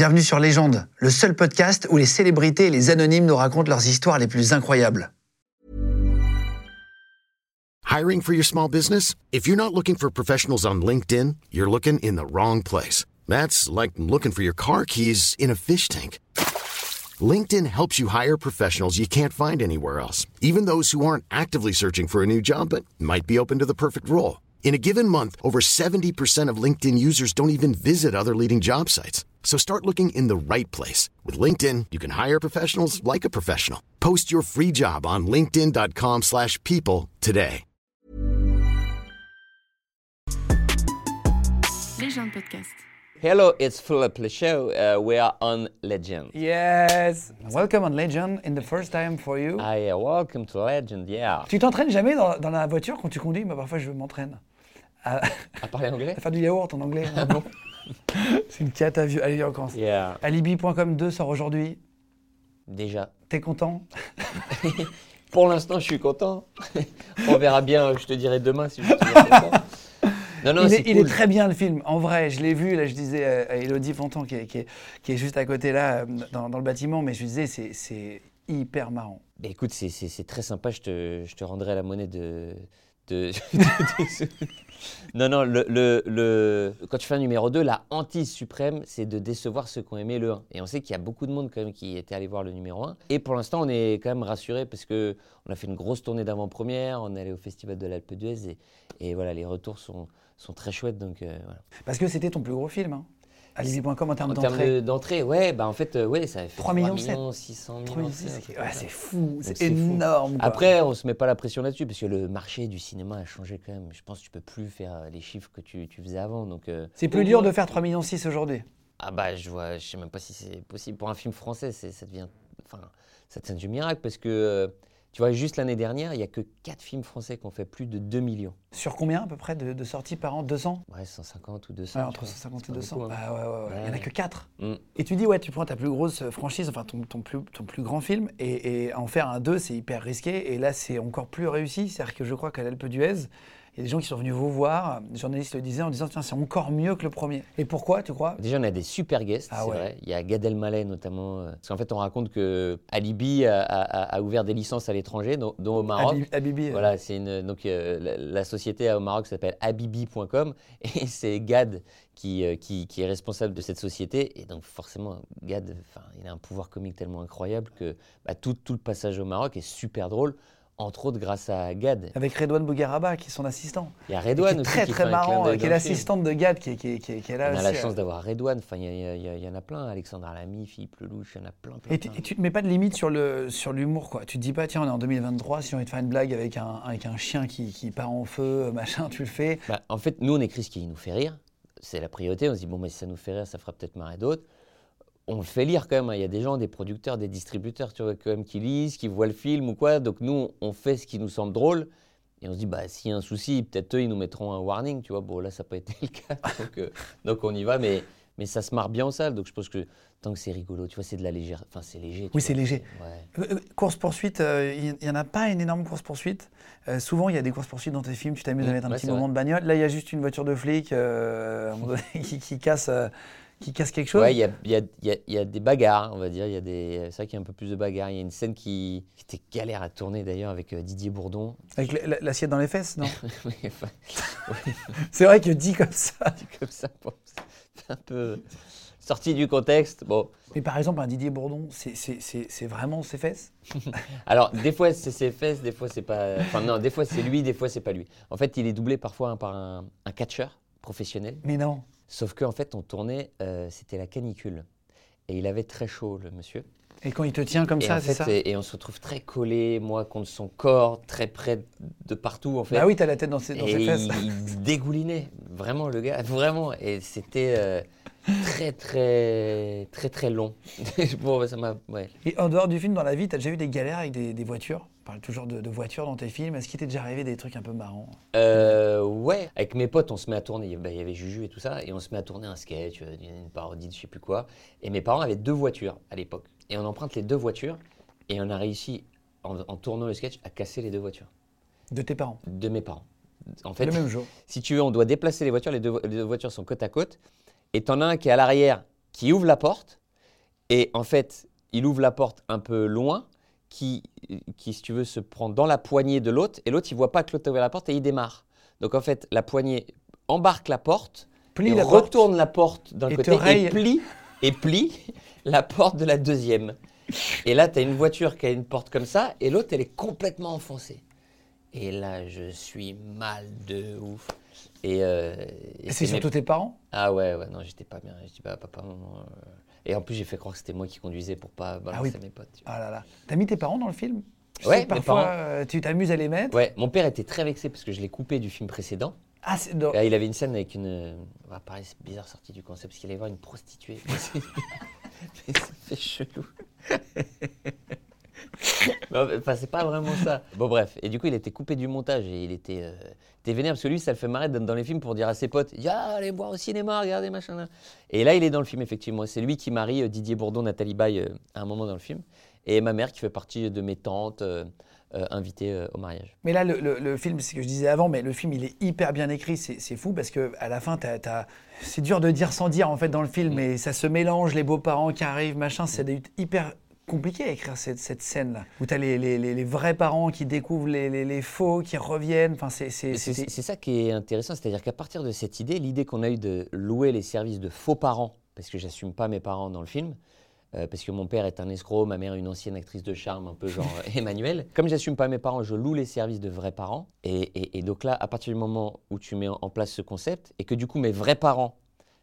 Bienvenue sur Légende, le seul podcast où les célébrités et les anonymes nous racontent leurs histoires les plus incroyables. Hiring for your small business? If you're not looking for professionals on LinkedIn, you're looking in the wrong place. That's like looking for your car keys in a fish tank. LinkedIn helps you hire professionals you can't find anywhere else, even those who aren't actively searching for a new job but might be open to the perfect role. In a given month, over 70% of LinkedIn users don't even visit other leading job sites. So start looking in the right place. With LinkedIn, you can hire professionals like a professional. Post your free job on linkedin.com/people slash people today. Légende podcast. Hello, it's Philip Le Show. Uh, we are on Legend. Yes Welcome on Legend, in the first time for you. Hi, uh, welcome to Legend, yeah. Tu t'entraînes jamais dans, dans la voiture quand tu conduis Moi, parfois, je m'entraîne. À, À parler anglais à faire du yaourt en anglais. hein, bon. C'est une cata vue. Allez, on commence. Yeah, Alibi.com 2 sort aujourd'hui. déjà. T'es content? Pour l'instant, je suis content. On verra bien, je te dirai demain si je suis content. Non, non, il, est, il cool. est très bien le film, en vrai. Je l'ai vu, là, je disais à Elodie Fontan, qui est, qui est- qui est juste à côté, là, dans, dans le bâtiment, mais je disais, c'est- hyper marrant. Bah, écoute, c'est très sympa, je te, je te rendrai la monnaie de... non, non, le, le- quand tu fais un numéro 2, la hantise suprême, c'est de décevoir ceux qui ont aimé le 1. Et on sait qu'il y a beaucoup de monde quand même qui était allé voir le numéro 1. Et pour l'instant, on est quand même rassuré parce que on a fait une grosse tournée d'avant-première, on est allé au Festival de l'Alpe d'Huez et, et voilà, les retours sont, sont très chouettes. Donc, euh, voilà. Parce que c'était ton plus gros film, hein. Alibi.com en termes En termes d'entrée. de- d'entrée, ouais, bah en fait, euh, ouais, ça a fait 3 3 millions millions 600 000. 3 millions, c'est ouais, fou, c'est fou. énorme. Après, on se met pas la pression là-dessus parce que le marché du cinéma a changé quand même. Je pense que tu peux plus faire euh, les chiffres que tu, tu faisais avant. Donc, euh, c'est plus dur de faire 3 millions 6 aujourd'hui. Ah bah, je vois, je sais même pas si c'est possible pour un film français. C'est, ça devient, enfin, ça devient du miracle parce que, euh, tu vois, juste l'année dernière, il y a que 4 films français qui ont fait plus de 2 millions. Sur combien à peu près de, de sorties par an? 200 Ouais, 150 ou 200. Ouais, entre vois. 150 C'est et pas 200. beaucoup, hein. Ah ouais, ouais, ouais. Il n'y en a que 4. Mm. Et tu dis, ouais, tu prends ta plus grosse franchise, enfin ton, ton plus, ton plus grand film, et, et en faire un 2, c'est hyper risqué. Et là, c'est encore plus réussi. C'est-à-dire que je crois qu'à l'Alpe d'Huez, il y a des gens qui sont venus vous voir, des journalistes le disaient, en disant, tiens, c'est encore mieux que le premier. Et pourquoi, tu crois? Déjà, on a des super guests, Ah c'est ouais. vrai. Il y a Gad Elmaleh notamment. euh, Parce qu'en fait, on raconte que Alibi a, a- a ouvert des licences à l'étranger, dont, dont au Maroc. Habib- Habibi, Voilà, c'est une donc euh, la, la société au Maroc s'appelle Habibi.com et c'est Gad qui, euh, qui, qui est responsable de cette société et donc forcément Gad, il a un pouvoir comique tellement incroyable que bah, tout, tout le passage au Maroc est super drôle, entre autres grâce à Gad. Avec Redouane Bougaraba, qui est son assistant. Il y a Et qui Redouane est aussi très qui très marrant, d'œil qui est l'assistante de Gad, qui, est- qui qui qui est là On a aussi. la euh. chance d'avoir Redouane, enfin il y, en a plein, Alexandre Lamy, Philippe Lelouch, il y en a plein. plein, Et tu, plein. et tu te mets pas de limite sur le sur l'humour quoi. Tu te dis pas tiens on est en 2023 si on envie de faire une blague avec un avec un chien qui, qui part en feu euh, machin tu le fais. Bah, en fait, nous, on écrit ce qui nous fait rire. C'est la priorité. On se dit, bon, mais si ça nous fait rire, ça fera peut-être marrer d'autres. On le fait lire quand même. hein. Il y a des gens, des producteurs, des distributeurs, tu vois, quand même, qui lisent, qui voient le film ou quoi. Donc, nous, on fait ce qui nous semble drôle. Et on se dit, bah, s'il y a un souci, peut-être eux, ils nous mettront un warning, tu vois. Bon, là, ça n'a pas été le cas. Donc, euh, donc on y va. Mais, mais ça se marre bien en salle. Donc, je pense que tant que c'est rigolo, tu vois, c'est de la légère. Enfin, c'est léger. Oui, c'est léger. Ouais. Euh, euh, course poursuite, il n'y en a pas une énorme course poursuite. souvent il y a des courses poursuites dans tes films, tu t'amuses à Mm, mettre un ouais, petit moment vrai. de bagnole. Là il y a juste une voiture de flic euh, qui, qui casse euh, qui casse quelque chose. Ouais, il y a, y y y des bagarres, on va dire. Il y a des, c'est vrai qu'il y a un peu plus de bagarres. Il y a une scène qui, qui était galère à tourner d'ailleurs avec euh, Didier Bourdon. Avec la- la- l'assiette dans les fesses, non? C'est vrai que dit comme ça. comme ça, bon, c'est un peu sorti du contexte. Bon, Mais par exemple un Didier Bourdon, c'est vraiment ses fesses? Alors des fois c'est ses fesses, des fois c'est pas. Enfin non, des fois c'est lui, des fois c'est pas lui. En fait, il est doublé parfois hein, par un, un catcheur professionnel. Mais non. Sauf qu'en fait, on tournait, euh, c'était la canicule. Et il avait très chaud, le monsieur. Et quand il te tient comme et, ça, c'est ça et, et on se retrouve très collé, moi contre son corps, très près de partout en fait. Bah oui, t'as la tête dans ses, dans et ses fesses. il, il dégoulinait, vraiment le gars, vraiment. Et c'était euh, très très très très long. bon, ça m'a, ouais. Et en dehors du film, dans la vie, t'as déjà eu des galères avec des, des voitures? On parle toujours de, de voitures dans tes films. Est-ce qu'il t'est déjà arrivé des trucs un peu marrants Euh, ouais, avec mes potes, on se met à tourner. Bah, Il y avait Juju et tout ça, et on se met à tourner un sketch, euh, une parodie de je sais plus quoi. Et mes parents avaient deux voitures à l'époque. Et on emprunte les deux voitures, et on a réussi, en, en tournant le sketch, à casser les deux voitures De tes parents de mes parents. En fait, Le même jour si tu veux, on doit déplacer les voitures. Les deux, les deux voitures sont côte à côte. Et t'en as un qui est à l'arrière qui ouvre la porte. Et en fait, il ouvre la porte un peu loin, qui, qui si tu veux, se prend dans la poignée de l'autre. Et l'autre, il voit pas que l'autre a ouvert la porte et il démarre. Donc en fait, la poignée embarque la porte, Plie et la porte. retourne la porte d'un côté et plie, et plie la porte de la deuxième. Et là, tu as une voiture qui a une porte comme ça, et l'autre, elle est complètement enfoncée. Et là, je suis mal de ouf. Et, euh, et c'est mes- surtout tes parents? Ah ouais, ouais, non, j'étais pas bien. Je dis, bah, papa, maman. euh. Et en plus, j'ai fait croire que c'était moi qui conduisais pour pas balancer oui. mes potes. tu vois. Ah là là. T'as mis tes parents dans le film? Je Ouais, sais parfois, parents. euh, tu t'amuses à les mettre? Ouais, mon père était très vexé parce que je l'ai coupé du film précédent. Ah, c'est dans- Et il avait une scène avec une. euh, ah, pareil, c'est bizarre sorti du concept parce qu'il allait voir une prostituée. C'est- mais ça fait chelou. Enfin, c'est pas vraiment ça. Bon, bref. Et du coup, il était coupé du montage et il était, euh, était vénère parce que lui, ça le fait marrer d'être dans les films pour dire à ses potes Ah, allez voir au cinéma, regardez, machin. là. Et là, il est dans le film, effectivement. C'est lui qui marie euh, Didier Bourdon, Nathalie Baye euh, à un moment dans le film. Et ma mère qui fait partie de mes tantes euh, euh, invitées euh, au mariage. Mais là, le, le- le film, c'est ce que je disais avant, mais le film, il est hyper bien écrit. C'est fou parce que à la fin, c'est dur de dire sans dire en fait dans le film, Mm. mais ça se mélange, les beaux-parents qui arrivent, machin. C'est des- hyper compliqué à écrire cette, cette scène-là, où tu as les, les- les- les vrais parents qui découvrent les, faux, qui reviennent. Enfin, c'est ça qui est intéressant, c'est-à-dire qu'à partir de cette idée, l'idée qu'on a eue de louer les services de faux parents, parce que j'assume pas mes parents dans le film, euh, parce que mon père est un escroc, ma mère une ancienne actrice de charme, un peu genre euh, Emmanuel. Comme j'assume pas mes parents, je loue les services de vrais parents. Et, et- et donc là, à partir du moment où tu mets en place ce concept, et que du coup mes vrais parents,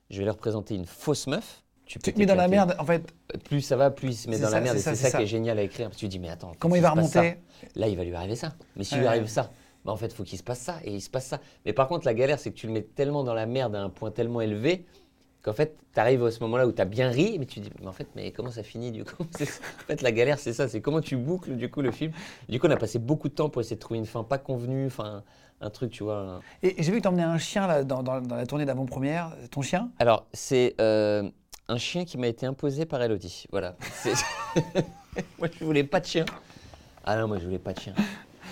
je vais leur présenter une fausse meuf, tu te mets dans la merde. En fait, Plus ça va, plus il se met dans ça, la merde. c'est Et ça, qui est génial à écrire. Parce que tu te dis, mais attends, comment il va remonter Là, il va lui arriver ça. Mais s'il Ouais. lui arrive ça, bah, en fait, il faut qu'il se passe ça. Et il se passe ça. Mais par contre, la galère, c'est que tu le mets tellement dans la merde à un point tellement élevé qu'en fait, tu arrives à ce moment-là où tu as bien ri, mais tu te dis, mais en fait, mais comment ça finit du coup? En fait, la galère, c'est ça. C'est comment tu boucles du coup le film. Du coup, on a passé beaucoup de temps pour essayer de trouver une fin pas convenue, enfin, un truc, tu vois. un- Et j'ai vu que tu emmenais un chien là, dans, dans- dans la tournée d'avant-première. Ton chien? Alors, c'est euh, un chien qui m'a été imposé par Elodie. Voilà. Moi, je voulais pas de chien. Ah non, moi, je voulais pas de chien.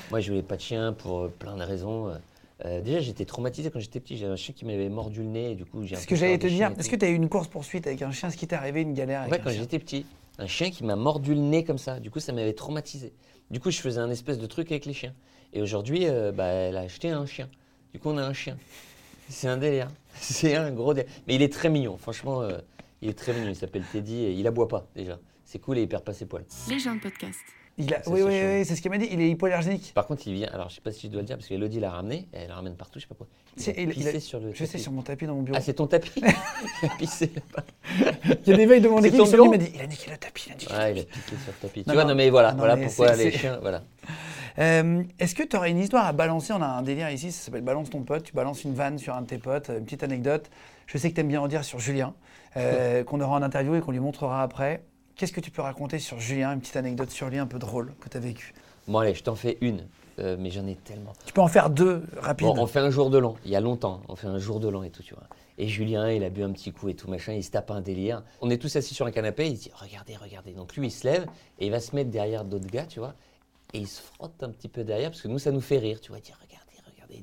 Moi, je voulais pas de chien pour euh, plein de raisons. Euh, déjà, j'étais traumatisé quand j'étais petit. J'avais un chien qui m'avait mordu le nez et du coup, j'ai Ce que j'allais te dire, est-ce que tu as eu une course-poursuite avec un chien? Est-ce qui t'est arrivé une galère avec un quand j'étais petit, un chien qui m'a mordu le nez comme ça, du coup, ça m'avait traumatisé. Du coup, je faisais un espèce de truc avec les chiens. Et aujourd'hui, euh, bah, elle a acheté un chien. Du coup, on a un chien. C'est un délire. C'est un gros délire. Mais il est très mignon, franchement, euh, il est très mignon. Il s'appelle Teddy et il aboie pas déjà. C'est cool et il perd pas ses poils. Les gens de podcast. Il a- Oui, oui, oui, c'est ce qu'il m'a dit. Il est hypoallergénique. Par contre, il vient. Alors, je sais pas si je dois le dire parce qu'Elodie l'a ramené. Elle la ramène partout, je sais pas pourquoi. Il il- il a- sur le. Je sais, tapis. sur mon tapis dans mon bureau. Ah, c'est ton tapis Il a pissé là-bas. Il y a des veilles de mon équipe qui il m'a dit il a niqué le tapis, il a niqué le Ouais, il a tapis. piqué sur le tapis. Non, tu vois, non. non, mais voilà, Non, voilà mais pourquoi les chiens. Voilà. Euh, Est-ce que tu aurais une histoire à balancer? On a un délire ici, ça s'appelle Balance ton pote. Tu balances une vanne sur un de tes potes, une petite anecdote. Je sais que tu aimes bien en dire sur Julien, euh, qu'on aura en interview et qu'on lui montrera après. Qu'est-ce que tu peux raconter sur Julien? Une petite anecdote sur lui un peu drôle que tu as vécu. Bon, allez, je t'en fais une. euh, mais j'en ai tellement. Tu peux en faire deux rapides. Bon, on fait un jour de l'an, il y a longtemps, on fait un jour de l'an et tout, tu vois. Et Julien, il a bu un petit coup et tout, machin, il se tape un délire. On est tous assis sur un canapé, il dit Regardez, regardez. Donc lui, il se lève et il va se mettre derrière d'autres gars, tu vois. Et il se frotte un petit peu derrière, parce que nous, ça nous fait rire, tu vois. Dit Regardez,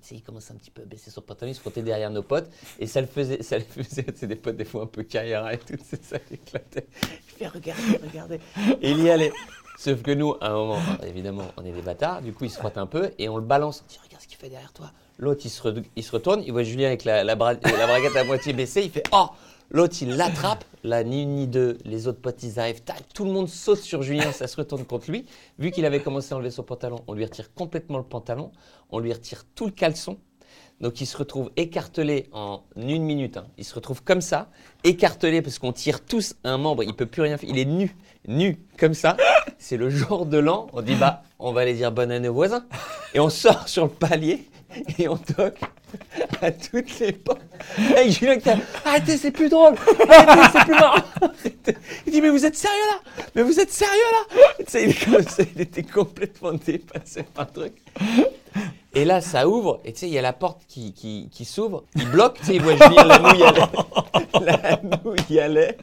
sais, il commence un petit peu à baisser son pantalon, il se frottait derrière nos potes. Et ça le faisait, ça le faisait, c'est des potes des fois un peu carrière et tout, c'est ça qui éclatait. Il fait Regardez, regardez. Et il y allait. Sauf que nous, à un moment, évidemment, on est des bâtards, du coup, il se frotte un peu et on le balance. On dit, regarde ce qu'il fait derrière toi. L'autre, il, se il se retourne, il voit Julien avec la, la, la braguette à moitié baissée, il fait Oh L'autre, il l'attrape. Là, ni une ni deux, les autres potes, ils arrivent. Tout le monde saute sur Julien, ça se retourne contre lui. Vu qu'il avait commencé à enlever son pantalon, on lui retire complètement le pantalon, on lui retire tout le caleçon. Donc il se retrouve écartelé en une minute. hein. Il se retrouve comme ça, écartelé parce qu'on tire tous un membre. Il peut plus rien faire. Il est nu, nu comme ça. C'est le jour de l'an. On dit bah on va aller dire bonne année aux voisins. Et on sort sur le palier et on toque à toutes les portes. Et Julien qui arrêtez c'est plus drôle, arrêtez c'est plus marrant. Il dit mais vous êtes sérieux là? Mais vous êtes sérieux là? Il, était complètement dépassé par le truc. Et là, ça ouvre, et tu sais, il y a la porte qui, qui, s'ouvre, il bloque, tu sais, il voit Julien, la nouille allait. La nouille allait.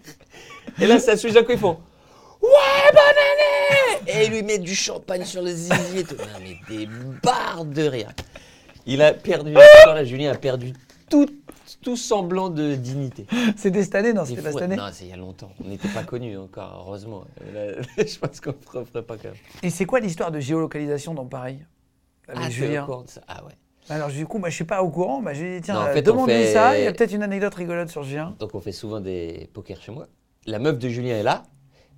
Et là, ça suit d'un coup, ils font Ouais, bonne année Et il lui met du champagne sur le zizi et tout. Non, mais des barres de rire. Il a perdu, soir-là, Julien a perdu toute tout semblant de dignité. C'était cette année Non, c'était pas cette année. Non, c'est il y a longtemps. On n'était pas connus encore, heureusement. Là, je pense qu'on ne ferait pas quand même. Et c'est quoi l'histoire de géolocalisation dans Paris Avec ah, Julien ça Ah ouais. Alors du coup, moi je suis pas au courant. Bah, je lui ai dit tiens, Non, en euh, fait, on demande-lui fait- ça. Il y a peut-être une anecdote rigolote sur Julien. Donc on fait souvent des pokers chez moi. La meuf de Julien est là,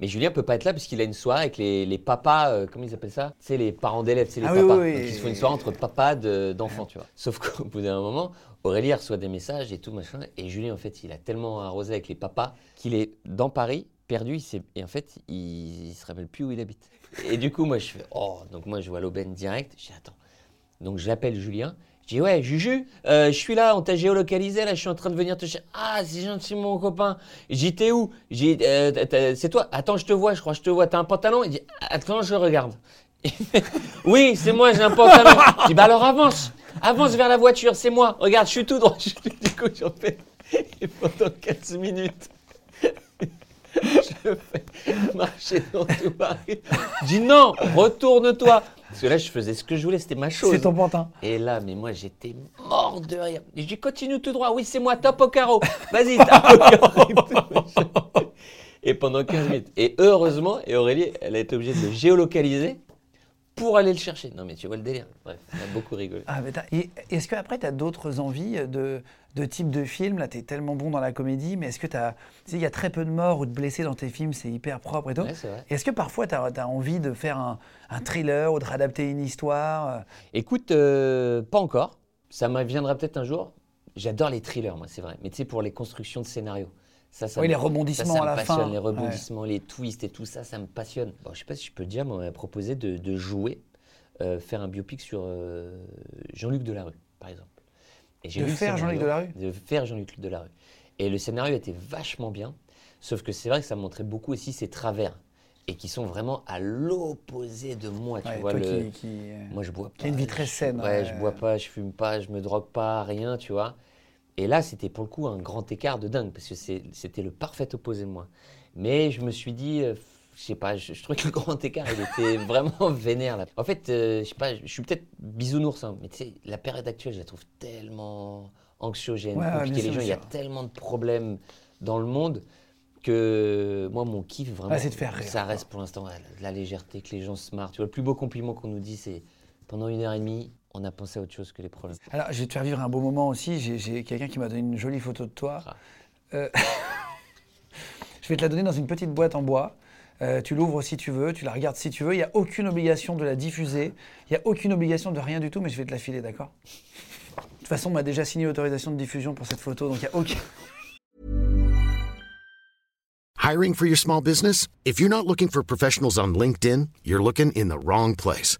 mais Julien peut pas être là parce qu'il a une soirée avec les, les papas, euh, comment ils appellent ça? Tu sais, les parents d'élèves, c'est les Ah papas. oui, oui. Donc ils se font une soirée entre papas de- d'enfants, tu vois. Sauf qu'au bout d'un moment, Aurélie reçoit des messages et tout, machin. Et Julien, en fait, il a tellement arrosé avec les papas qu'il est dans Paris, perdu, il et en fait, il, il se rappelle plus où il habite. Et du coup, moi, je fais, oh, donc moi, je vois l'aubaine direct. Je dis, attends. Donc j'appelle Julien. Je dis ouais Juju, euh, je suis là, on t'a géolocalisé là, je suis en train de venir te chercher. Ah c'est gentil mon copain. Dit t'es où? Euh, c'est toi. Attends je te vois, je crois, je te vois. T'as un pantalon? Il dit attends je regarde. Oui c'est moi, j'ai un pantalon. Je dis bah alors avance, avance vers la voiture, c'est moi. Regarde, je suis tout droit. Du coup j'en fais et pendant 15 minutes. Je fais marcher dans tout Paris. Je dis non, retourne-toi. Parce que là, je faisais ce que je voulais, c'était ma chose. C'est ton pantin. Et là, mais moi, j'étais mort de rire. Et je dis, continue tout droit. Oui, c'est moi, top au carreau. Vas-y, top au carreau. et pendant 15 minutes. Et heureusement, et Aurélie, elle a été obligée de le géolocaliser pour aller le chercher. Non, mais tu vois le délire. Bref, on a beaucoup rigolé. Ah, Est-ce qu'après, tu as d'autres envies de, de type de film? Là, tu es tellement bon dans la comédie, mais est-ce que tu as. Tu sais, il y a très peu de morts ou de blessés dans tes films, c'est hyper propre et tout? Ouais. Est-ce que parfois, tu as, envie de faire un, un thriller ou de réadapter une histoire? Écoute, euh, pas encore. Ça me viendra peut-être un jour. J'adore les thrillers, moi, c'est vrai. Mais tu sais, pour les constructions de scénarios. Ça, ça Oui, me- les rebondissements ça, ça à la passionne, fin. Les Ouais. rebondissements, les twists et tout ça, ça me passionne. Bon, je sais pas si je peux te dire, mais on m'a proposé de, de jouer, euh, faire un biopic sur euh, Jean-Luc Delarue, par exemple. Et De lu faire Jean-Luc Delarue? De faire Jean-Luc Delarue. Et le scénario était vachement bien, sauf que c'est vrai que ça montrait beaucoup aussi ses travers, et qui sont vraiment à l'opposé de moi. Tu ouais, vois, toi le... qui, qui, euh, Moi, je bois pas. Qui a une vie très saine, Ouais, ouais. je bois pas, je fume pas, je me drogue pas, rien, tu vois. Et là, c'était pour le coup un grand écart de dingue, parce que c'était le parfait opposé de moi. Mais je me suis dit, euh, je sais pas, je, je trouvais que le grand écart, il était vraiment vénère. Là. En fait, euh, je sais pas, je suis peut-être bisounours, hein, mais tu sais, la période actuelle, je la trouve tellement anxiogène, Ouais, compliquée. Les gens, il y a tellement de problèmes dans le monde que moi, mon kiff, vraiment, Ah, de faire rire, ça reste pour l'instant la, la légèreté, que les gens se marrent. Tu vois, le plus beau compliment qu'on nous dit, c'est pendant une heure et demie, on a pensé à autre chose que les problèmes. Alors, je vais te faire vivre un beau moment aussi. J'ai- quelqu'un qui m'a donné une jolie photo de toi. Ah. Euh, je vais te la donner dans une petite boîte en bois. Euh, tu l'ouvres si tu veux, tu la regardes si tu veux. Il n'y a aucune obligation de la diffuser. Il n'y a aucune obligation de rien du tout, mais je vais te la filer, d'accord? De toute façon, on m'a déjà signé l'autorisation de diffusion pour cette photo, donc il n'y a aucun. Hiring for your small business? If you're not looking for professionals on LinkedIn, you're looking in the wrong place.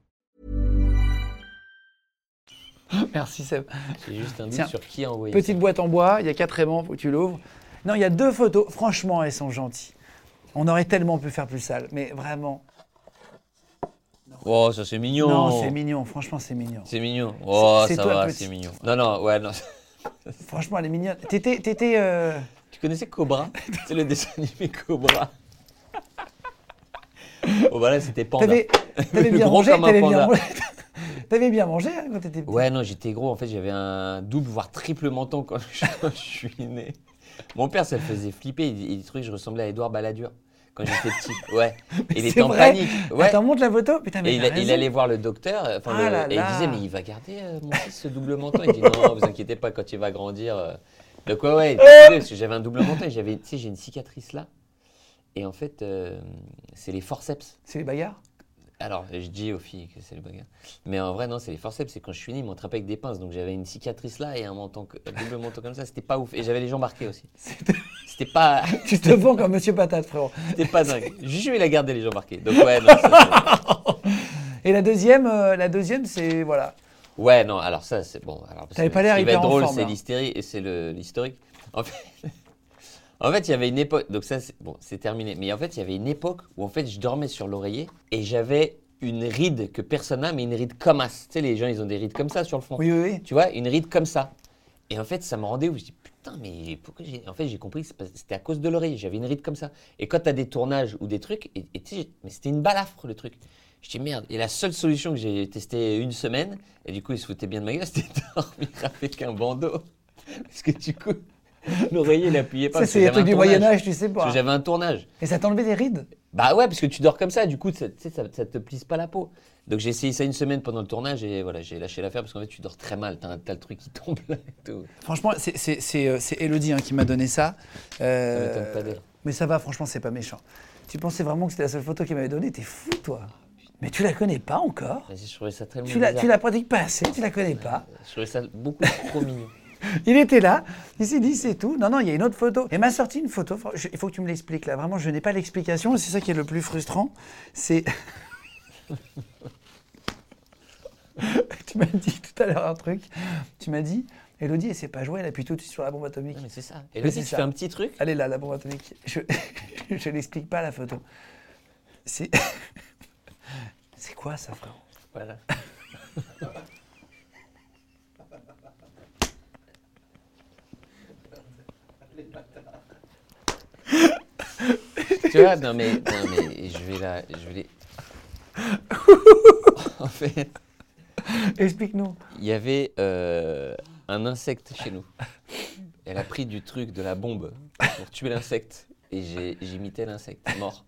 Merci Seb. J'ai juste un doute Tiens, sur qui a envoyé Petite boîte en bois, il y a quatre aimants, faut que tu l'ouvres. Non, il y a deux photos. Franchement, elles sont gentilles. On aurait tellement pu faire plus sale, mais vraiment. Oh, ça c'est mignon. Non, c'est mignon. Franchement, c'est mignon. C'est mignon. Oh, c'est ça toi, va, c'est mignon. Non, non, ouais, non. Franchement, elle est mignonne. T'étais, t'étais, euh, Tu connaissais Cobra? C'est le dessin animé Cobra. Oh, bah là, c'était Panda. T'avais, bien un t'avais bien panda. T'avais bien mangé hein, quand t'étais petit. Ouais, non, j'étais gros. En fait, j'avais un double, voire triple menton quand je, suis né. Mon père, ça le faisait flipper. Il, il trouvait que je ressemblais à Édouard Balladur quand j'étais petit. Ouais. Il était en vrai panique. Ouais. Attends, montre la photo. Putain, mais Et il, allait voir le docteur, euh, enfin, Ah le- là et il disait mais il va garder euh, mon fils ce double menton? Il dit non, vous inquiétez pas quand il va grandir. euh. Donc ouais ouais, fou, parce que j'avais un double menton j'avais, tu sais, j'ai une cicatrice là. Et en fait, euh, c'est les forceps. C'est les bagarres? Alors, je dis aux filles que c'est les bagarres. Mais en vrai, non, c'est les forceps. C'est quand je suis né, ils m'ont attrapé avec des pinces. Donc j'avais une cicatrice là et un, menton, que- un double menton comme ça. C'était pas ouf. Et j'avais les jambes marquées aussi. C'était pas, Tu te vends comme Monsieur Patate, frérot. c'était pas dingue. Juju, il a gardé les jambes marquées. Donc ouais, non, ça, c'est- Et la deuxième, euh, la deuxième, c'est voilà. Ouais, non, alors ça, c'est bon. alors, T'avais pas l'air Ce qui va hyper être drôle, c'est l'hystérie et c'est le- l'historique. En fait, En fait, il y avait une époque. Donc, ça, c'est bon, c'est terminé. Mais en fait, il y avait une époque où en fait, je dormais sur l'oreiller et j'avais une ride que personne n'a, mais une ride comme as. Tu sais, les gens, ils ont des rides comme ça sur le front. Oui, oui, oui. Tu vois, une ride comme ça. Et en fait, ça me rendait où je dis putain, mais pourquoi j'ai. En fait, j'ai compris que c'était à cause de l'oreille. J'avais une ride comme ça. Et quand tu as des tournages ou des trucs, et, et tu sais, mais c'était une balafre le truc. Je dis merde. Et la seule solution que j'ai testé une semaine, et du coup, il se foutait bien de ma gueule, c'était de dormir avec un bandeau. Parce que du coup, l'oreiller, il appuyait pas. Ça, c'est les trucs du. Moyen-Âge, tu sais Parce pas. que j'avais un tournage. Et ça t'enlevait des rides? Bah ouais, parce que tu dors comme ça, du coup, ça, ça, ça te plisse pas la peau. Donc j'ai essayé ça une semaine pendant le tournage et voilà, j'ai lâché l'affaire parce qu'en fait, tu dors très mal. T'as as le truc qui tombe là et tout. Franchement, c'est- euh, Elodie hein, qui m'a donné ça. Euh, Ça m'étonne pas d'elle. mais ça va, franchement, c'est pas méchant. Tu pensais vraiment que c'était la seule photo qu'il m'avait donnée? T'es fou, toi. Mais tu la connais pas encore? Vas-y, je trouvais ça tellement Tu la, tu la pratiques pas assez, tu la connais pas. Je trouvais ça beaucoup trop mignon. Il était là, il s'est dit c'est tout. Non, non, il y a une autre photo. Et m'a sorti une photo. Je- il faut que tu me l'expliques là. Vraiment, je n'ai pas l'explication. C'est ça qui est le plus frustrant. C'est. tu m'as dit tout à l'heure un truc. Tu m'as dit, Elodie, elle sait pas jouer, elle appuie tout de suite sur la bombe atomique. Non, mais c'est ça. C'est tu ça. fais un petit truc? Elle est là, la bombe atomique. Je je l'explique pas la photo. C'est. C'est quoi ça, frère? Voilà. Tu vois, non mais, non mais je vais la, je vais les... en fait, Explique-nous. il y avait euh, un insecte chez nous. Elle a pris du truc, de la bombe, pour tuer l'insecte. Et j'ai- j'imitais l'insecte mort.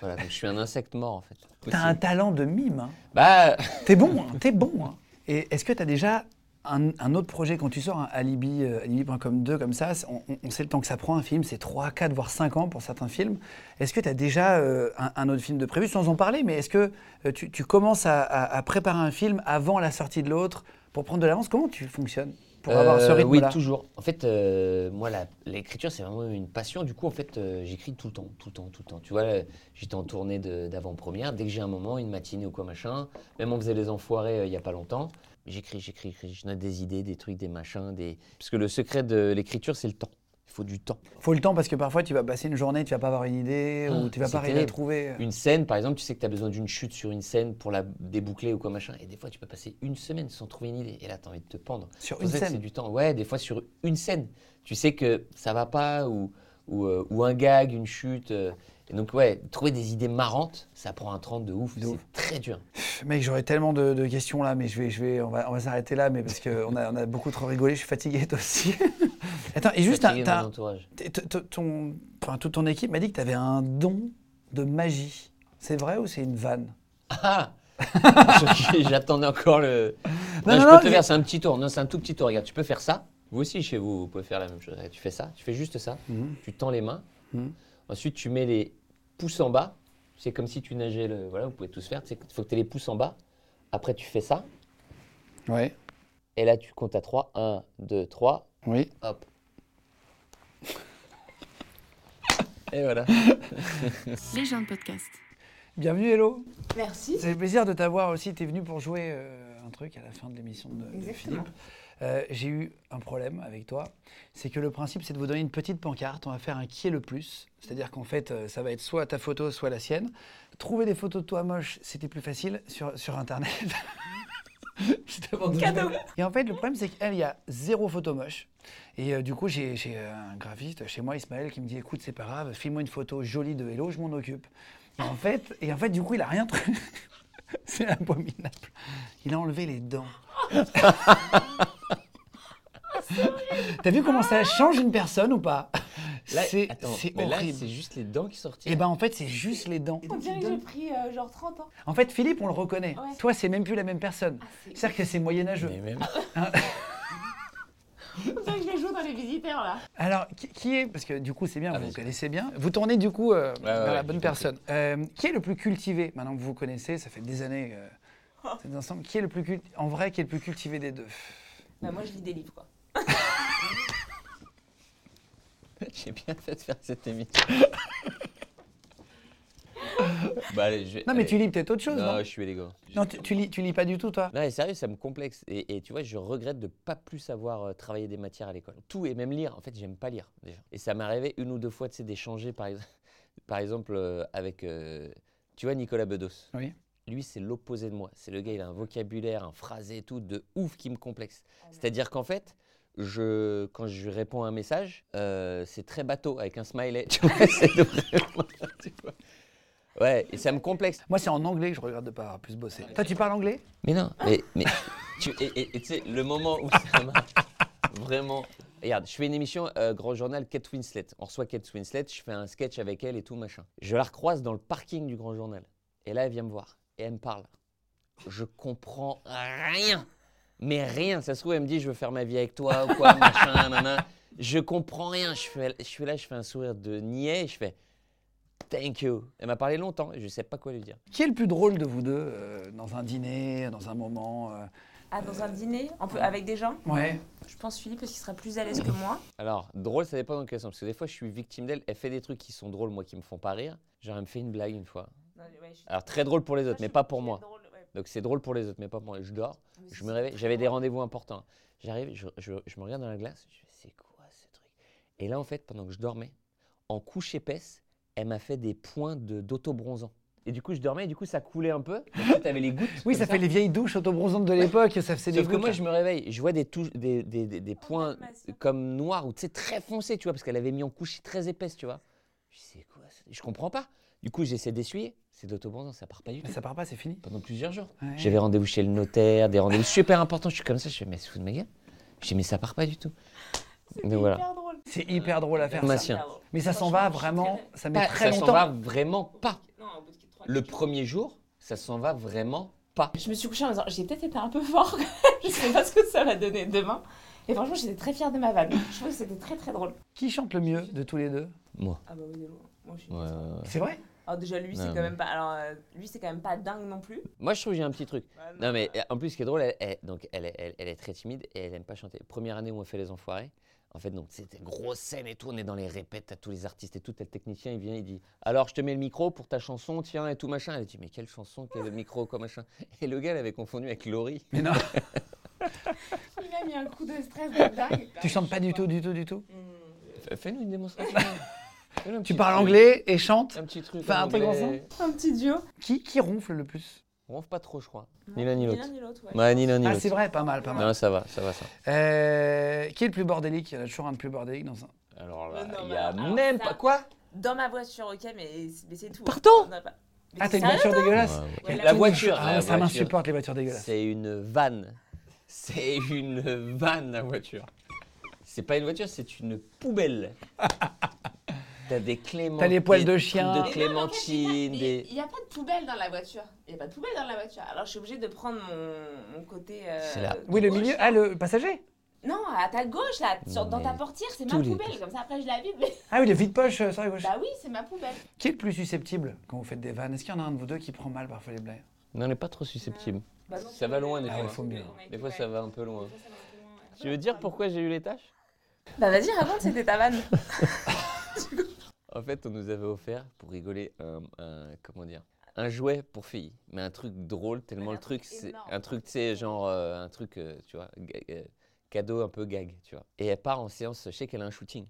Voilà, donc je suis un insecte mort en fait. T'as un talent de mime. hein. Bah, T'es bon, hein, t'es bon. hein. Et est-ce que t'as déjà un, un autre projet quand tu sors un Alibi, euh, Alibi.com 2 comme ça on, sait le temps que ça prend un film, c'est 3, 4, voire 5 ans pour certains films. Est-ce que tu as déjà euh, un, un autre film de prévu sans en parler Mais est-ce que euh, tu, tu commences à, à- à préparer un film avant la sortie de l'autre pour prendre de l'avance? Comment tu fonctionnes pour avoir ce Euh, rythme-là? Oui, toujours. En fait, euh, moi, l'écriture, c'est vraiment une passion. Du coup, en fait, euh, j'écris tout le temps, tout le temps, tout le temps. Tu vois, j'étais en tournée d'avant-première. Dès que j'ai un moment, une matinée ou quoi, machin, même on faisait les enfoirés euh, il y a pas longtemps, j'écris, j'écris, j'écris. Je note des idées, des trucs, des machins. Des... Parce que le secret de l'écriture, c'est le temps. Il faut du temps. Faut le temps parce que parfois tu vas passer une journée, tu vas pas avoir une idée ou tu vas pas arriver à trouver. Une scène, par exemple, tu sais que tu as besoin d'une chute sur une scène pour la déboucler ou quoi, machin. Et des fois, tu peux passer une semaine sans trouver une idée. Et là, tu as envie de te pendre. Sur pour une ça scène. C'est du temps. Ouais, des fois sur une scène. Tu sais que ça va pas ou, ou, euh, ou un gag, une chute. euh. Et donc, ouais, trouver des idées marrantes, ça prend un 30 de ouf. C'est très dur. Mec, j'aurais tellement de, de questions là, mais je vais, je vais, on va, on va s'arrêter là, mais parce qu'on a, on a beaucoup trop rigolé, je suis fatigué toi aussi. Attends, et juste, t'as- ton, enfin, toute ton équipe m'a dit que tu avais un don de magie. C'est vrai ou c'est une vanne? Ah J'attendais encore le. Non, Non, non, je non, peux te faire, c'est un petit tour. Non, c'est un tout petit tour. Regarde, tu peux faire ça. Vous aussi, chez vous, vous pouvez faire la même chose. Tu fais ça, tu fais juste ça. Mhm. Tu tends les mains. Mhm. Ensuite, tu mets les pouces en bas. C'est comme si tu nageais. Le... Voilà, vous pouvez tous faire. Il faut que tu aies les pouces en bas. Après, tu fais ça. Ouais. Et là, tu comptes à 3. 1, 2, 3. Oui. Hop. Et voilà. Les gens de podcast. Bienvenue, Hello. Merci. C'est le plaisir de t'avoir aussi. Tu es venu pour jouer euh, un truc à la fin de l'émission de, de. Philippe. Euh, J'ai eu un problème avec toi. C'est que le principe, c'est de vous donner une petite pancarte. On va faire un qui est le plus. C'est-à-dire qu'en fait, euh, ça va être soit ta photo, soit la sienne. Trouver des photos de toi moche, c'était plus facile sur, sur Internet. Cadeau. Et en fait, le problème, c'est qu'elle, il y a zéro photo moche. Et euh, du coup, j'ai un graphiste chez moi, Ismaël, qui me dit écoute, c'est pas grave, filme-moi une photo jolie de Hello, je m'en occupe. Et en fait, et en fait du coup, il a rien c'est abominable. Il a enlevé les dents. T'as vu comment ça change une personne ou pas? Là, C'est c'est horrible. juste les dents qui sortent. Et ben en fait, c'est juste les dents. On dirait que j'ai pris euh, genre 30 ans. En fait, Philippe, on le reconnaît. Ouais. Toi, c'est même plus la même personne. Ah, c'est- C'est-à-dire que c'est moyenâgeux. Mais même. On dirait que je les joue dans les visiteurs là. Alors, qui, qui est, parce que du coup c'est bien, Ah, vous vous connaissez bien, vous tournez du coup euh, ouais, vers la ouais, bonne personne. Euh, qui est le plus cultivé, maintenant que vous vous connaissez, ça fait des années êtes ensemble, qui est le plus en vrai, qui est le plus cultivé des deux Bah, moi je lis des livres quoi. J'ai bien fait de faire cette émission. Bah, allez, je vais- Non, mais allez. tu lis peut-être autre chose, Non, non je suis élégant. Non, tu, tu lis, tu lis pas du tout, toi Non, mais sérieux, ça me complexe. Et, et tu vois, je regrette de pas plus avoir euh, travaillé des matières à l'école. Tout et même lire. En fait, j'aime pas lire déjà. Et ça m'est arrivé une ou deux fois, tu sais, d'échanger par, ex- par exemple euh, avec, euh, tu vois, Nicolas Bedos. Oui. Lui, c'est l'opposé de moi. C'est le gars, il a un vocabulaire, un phrasé et tout de ouf qui me complexe. C'est-à-dire qu'en fait, je, quand je lui réponds à un message, euh, c'est très bateau avec un smiley. Tu vois, c'est de vraiment. tu vois. Ouais, et ça me complexe. Moi, c'est en anglais que je regrette de pas avoir plus bossé. Toi, tu parles anglais? Mais non, mais, mais tu, et et- sais, le moment où ça m'a vraiment. Regarde, je fais une émission euh, Grand Journal Kate Winslet. On reçoit Kate Winslet, je fais un sketch avec elle et tout machin. Je la recroise dans le parking du Grand Journal. Et là, elle vient me voir et elle me parle. Je comprends rien. Mais rien. Ça se trouve, elle me dit je veux faire ma vie avec toi ou quoi, machin, nanana. Je comprends rien. Je, fais, je suis là, je fais un sourire de niais et je fais thank you. Elle m'a parlé longtemps et je sais pas quoi lui dire. Qui est le plus drôle de vous deux euh, dans un dîner, dans un moment euh Ah, dans un dîner, on peut, avec des gens? Ouais. Je pense Philippe parce qu'il sera plus à l'aise que moi. Alors, drôle, ça dépend dans quel sens. Parce que des fois, je suis victime d'elle. Elle fait des trucs qui sont drôles, moi, qui me font pas rire. Genre, elle me fait une blague une fois. Non, ouais, je suis- Alors, très drôle pour les autres, mais pas pour moi. drôle, ouais. Donc, c'est drôle pour les autres, mais pas pour moi. Je dors, Mais je me réveille. J'avais des rendez-vous importants. J'arrive, je, je- je me regarde dans la glace. Je fais, c'est quoi ce truc? Et là, en fait, pendant que je dormais, en couche épaisse, elle m'a fait des points de- d'autobronzant. Et du coup, je dormais et du coup, ça coulait un peu. Tu avais les gouttes. Oui, ça fait les vieilles douches autobronzantes de l'époque, ça faisait des Sauf que moi, là. je me réveille, je vois des, touches, des, des, des- des points comme noirs ou tu sais, très foncés, tu vois, parce qu'elle avait mis en couche très épaisse, tu vois. Je dis, c'est quoi ça Je comprends pas. Du coup, j'essaie d'essuyer. C'est de l'autobronzant, ça part pas du tout. Mais ça part pas, c'est fini. Pendant plusieurs jours. Ouais. J'avais rendez-vous chez le notaire, des rendez-vous super importants. Je suis comme ça, je fais, mais c'est fou de ma gueule. Je dis, mais ça part pas du tout. Mais voilà. hyper drôle. C'est hyper drôle à faire ça. Mais ça s'en va vraiment, très- ça met Pas- très ça s'en longtemps. va vraiment pas. Le premier jour, ça s'en va vraiment pas. Je me suis couchée en me disant, j'ai peut-être été un peu fort. je sais pas ce que ça va donner demain. Et franchement, j'étais très fière de ma vanne. Je trouve que c'était très très drôle. Qui chante le mieux de tous les deux? Moi. Ah bah oui, de loin. Moi, je suis Ouais, ouais, ouais. C'est vrai Alors déjà, lui, c'est Non, quand mais- même pas... Alors, euh, lui, c'est quand même pas dingue non plus. Moi, je trouve que j'ai un petit truc. Ouais, Non, mais euh, en plus, ce qui est drôle, elle, elle- donc, elle, est- elle- elle est très timide et elle aime pas chanter. Première année où on fait les enfoirés, en fait, donc c'était grosse scène et tout, on est dans les répètes à tous les artistes et tout. T'as le technicien, il vient, il dit Alors, je te mets le micro pour ta chanson, tiens, et tout machin. Elle dit Mais quelle chanson, quel micro, quoi machin? Et le gars l'avait confondu avec Laurie. Mais non, Il a mis un coup de stress de dingue. tu chantes pas du tout, du tout, du tout? Fais- Fais-nous une démonstration. Tu parles truc. anglais et chantes. Un petit truc. Fais en un truc anglais. Un petit duo. Qui, qui ronfle le plus? On ronfle pas trop, je crois. Ni l'un ni l'autre. Ni l'un ni l'autre, ouais. Ouais, ni l'un ni Ah, l'autre. c'est vrai, pas mal, pas mal. Non, ça va, ça va, ça. Euh, qui est le plus bordélique? Il y en a toujours un de plus bordélique dans un. Alors là, il y a alors, même ça- pas. Quoi? Dans ma voiture, ok, mais, mais c'est tout. Pardon? On a pas- Mais Ah, t'es t'as une sérieux voiture dégueulasse Ouais, La la voiture. Ah, la ça voiture. m'insupporte les voitures dégueulasses. C'est une vanne. C'est une vanne, la voiture. C'est pas une voiture, c'est une poubelle. T'as des clémentines. T'as les poils de chien. De des... Il n'y a pas de poubelle dans la voiture. Il n'y a pas de poubelle dans la voiture. Alors je suis obligée de prendre mon, mon côté. euh, C'est là. Oui, le gauche, milieu. Ah, le passager Non, à ta gauche, là, sur- dans ta portière, c'est ma les- poubelle. Comme ça, après, je la vide. Mais... Ah oui, le vide-poche euh, sur la gauche. Bah oui, c'est ma poubelle. Qui est le plus susceptible quand vous faites des vannes? Est-ce qu'il y en a un de vous deux qui prend mal parfois les blagues? Non, on n'est pas trop susceptible. Bah non, Ça va loin, des Ah fois. Des fois, ça va un peu loin. Des fois, ça va un peu loin. Tu veux dire pourquoi j'ai eu les tâches? Bah vas-y, raconte, c'était ta vanne. En fait, on nous avait offert, pour rigoler, un, un- comment dire, un jouet pour filles, mais un truc drôle, tellement le truc, truc c'est énorme. un truc, tu sais, genre euh, un truc, euh, tu vois, ga- euh, cadeau un peu gag, tu vois. Et elle part en séance, je sais qu'elle a un shooting.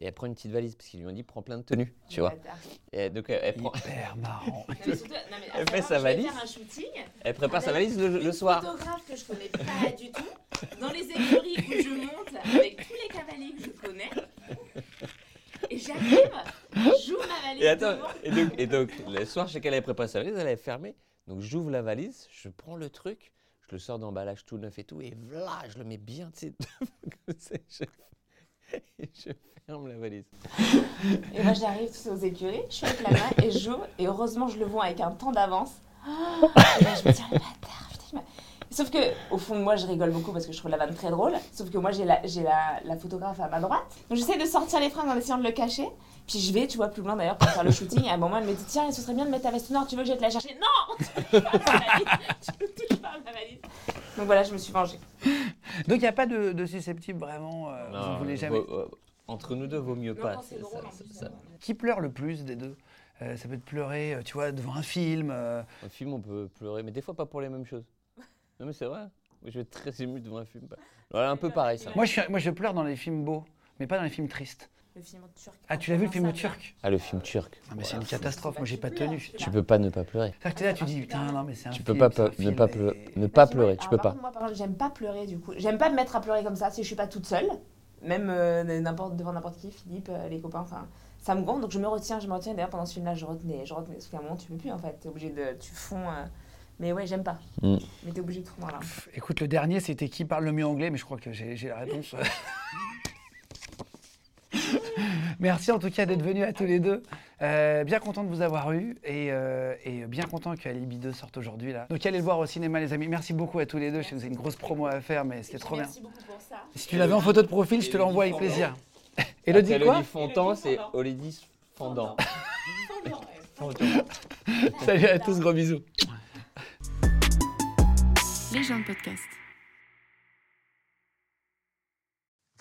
Et elle prend une petite valise, parce qu'ils lui ont dit, prends plein de tenues, tu vois. Bâtard. Et donc, elle, elle prend, Hyper marrant. Non, mais surtout- non, mais à Elle fait savoir, sa je vais valise. faire un shooting. elle prépare sa valise le, le une soir. photographe que je connais pas du tout, dans les écuries où je monte avec tous les cavaliers que je connais. Et j'arrive, j'ouvre ma valise. Et attends, et donc, et donc, le soir, je sais qu'elle avait préparé sa valise, elle avait fermé. Donc, j'ouvre la valise, je prends le truc, je le sors d'emballage tout neuf et tout, et voilà, je le mets bien, tu sais, je, et je ferme la valise. Et moi j'arrive aux écuries, je suis avec la main et j'ouvre, et heureusement je le vois avec un temps d'avance. Et là je me dis, ah, le bâtard, putain, Sauf que, au fond moi, je rigole beaucoup parce que je trouve la vanne très drôle. Sauf que moi, j'ai la, j'ai la, la photographe à ma droite. Donc, j'essaie de sortir les fringues en essayant de le cacher. Puis, je vais, tu vois, plus loin d'ailleurs pour faire le shooting. Et à un moment, elle me dit Tiens, ce serait bien de mettre ta veste noire, tu veux que j'aille te la chercher? Non Tu touches pas à ma valise Tu ne touches pas à ma valise Donc, voilà, je me suis vengée. Donc il n'y a pas de, de susceptible vraiment. euh, vous ne voulez jamais? vaut- euh, entre nous deux, vaut mieux Non, pas. quand c'est ça- drôle, ça- en plus, ça- ça ça- va. Qui pleure le plus des deux? Euh, ça peut te pleurer, tu vois, devant un film. euh, Un film, on peut pleurer, mais des fois pas pour les mêmes choses. Non, mais c'est vrai. Je vais être très ému devant un film. Voilà, un peu pareil ça. Moi, je, suis- moi, je pleure dans les films beaux, mais pas dans les films tristes. Le film turc. Ah, tu l'as vu le film turc Ah, le film turc. Ah, mais c'est une catastrophe. Moi, j'ai pas tenu. Tu peux pas ne pas pleurer. C'est-à-dire que t'es là, tu dis, putain, non, mais c'est un Tu peux pas c'est ne pas pleurer. Ne pas pleurer, tu peux pas. Moi, par exemple, j'aime pas pleurer du coup. J'aime pas me mettre à pleurer comme ça si je suis pas toute seule. Même euh, n'importe devant n'importe qui, Philippe, euh, les copains, enfin. Ça me gonfle, donc je me retiens, je me retiens. D'ailleurs, pendant ce film-là, je retenais, je retenais. Parce qu'à un moment, tu peux plus en fait. T'es obligé de. Tu fonds. euh, Mais ouais, j'aime pas. Mm. Mais t'es obligé de fondre là. Écoute, le dernier, c'était qui parle le mieux anglais, mais je crois que j'ai la réponse. Merci en tout cas d'être venus à tous les deux. Euh, bien content de vous avoir eu et, euh, et bien content que Alibi 2 sorte aujourd'hui. là. Donc allez le voir au cinéma les amis. Merci beaucoup à tous les deux. Je sais que vous avez une grosse promo à faire, mais c'était trop bien. Merci beaucoup pour ça. Si tu l'avais en photo de profil, je te l'envoie avec plaisir. Elodie quoi Elodie Fontan, c'est Olydie Fondant. Salut à tous, gros bisous. Les gens de podcast.